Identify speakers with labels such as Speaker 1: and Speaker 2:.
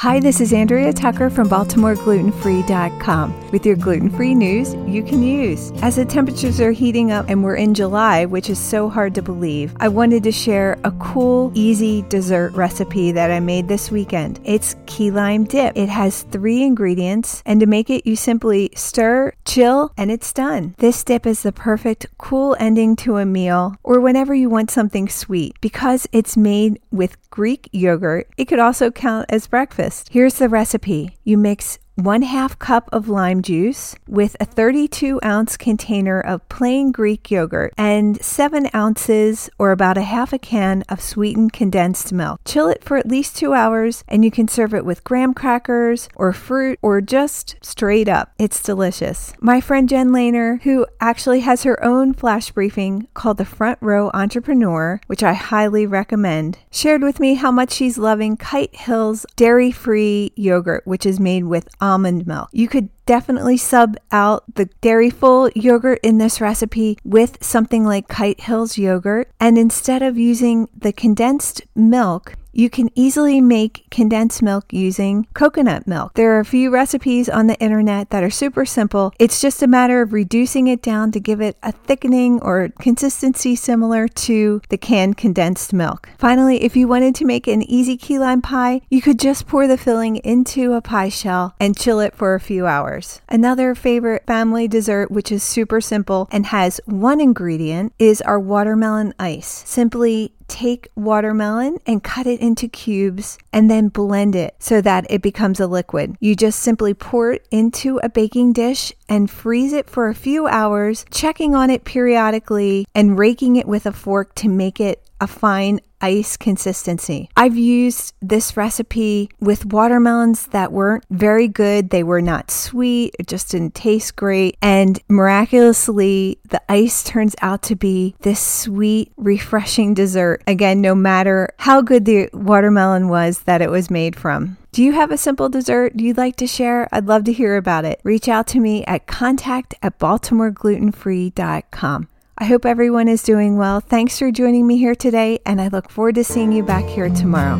Speaker 1: Hi, this is Andrea Tucker from BaltimoreGlutenFree.com with your gluten free news you can use. As the temperatures are heating up and we're in July, which is so hard to believe, I wanted to share a cool, easy dessert recipe that I made this weekend. It's key lime dip. It has three ingredients, and to make it, you simply stir, chill, and it's done. This dip is the perfect cool ending to a meal or whenever you want something sweet. Because it's made with Greek yogurt, it could also count as breakfast. Here's the recipe. You mix one half cup of lime juice with a 32 ounce container of plain Greek yogurt and seven ounces or about a half a can of sweetened condensed milk. Chill it for at least two hours and you can serve it with graham crackers or fruit or just straight up. It's delicious. My friend Jen Lehner, who actually has her own flash briefing called The Front Row Entrepreneur, which I highly recommend, shared with me how much she's loving Kite Hill's dairy free yogurt, which is made with almond milk. You could definitely sub out the dairy full yogurt in this recipe with something like Kite Hills yogurt. And instead of using the condensed milk, you can easily make condensed milk using coconut milk. There are a few recipes on the internet that are super simple. It's just a matter of reducing it down to give it a thickening or consistency similar to the canned condensed milk. Finally, if you wanted to make an easy key lime pie, you could just pour the filling into a pie shell and chill it for a few hours. Another favorite family dessert, which is super simple and has one ingredient, is our watermelon ice. Simply take watermelon and cut it into cubes and then blend it so that it becomes a liquid. You just simply pour it into a baking dish and freeze it for a few hours, checking on it periodically and raking it with a fork to make it a fine ice consistency. I've used this recipe with watermelons that weren't very good. They were not sweet, it just didn't taste great. And miraculously, the ice turns out to be this sweet, refreshing dessert. Again, no matter how good the watermelon was that it was made from. Do you have a simple dessert you'd like to share? I'd love to hear about it. Reach out to me at contact at baltimoreglutenfree.com. I hope everyone is doing well. Thanks for joining me here today, and I look forward to seeing you back here tomorrow.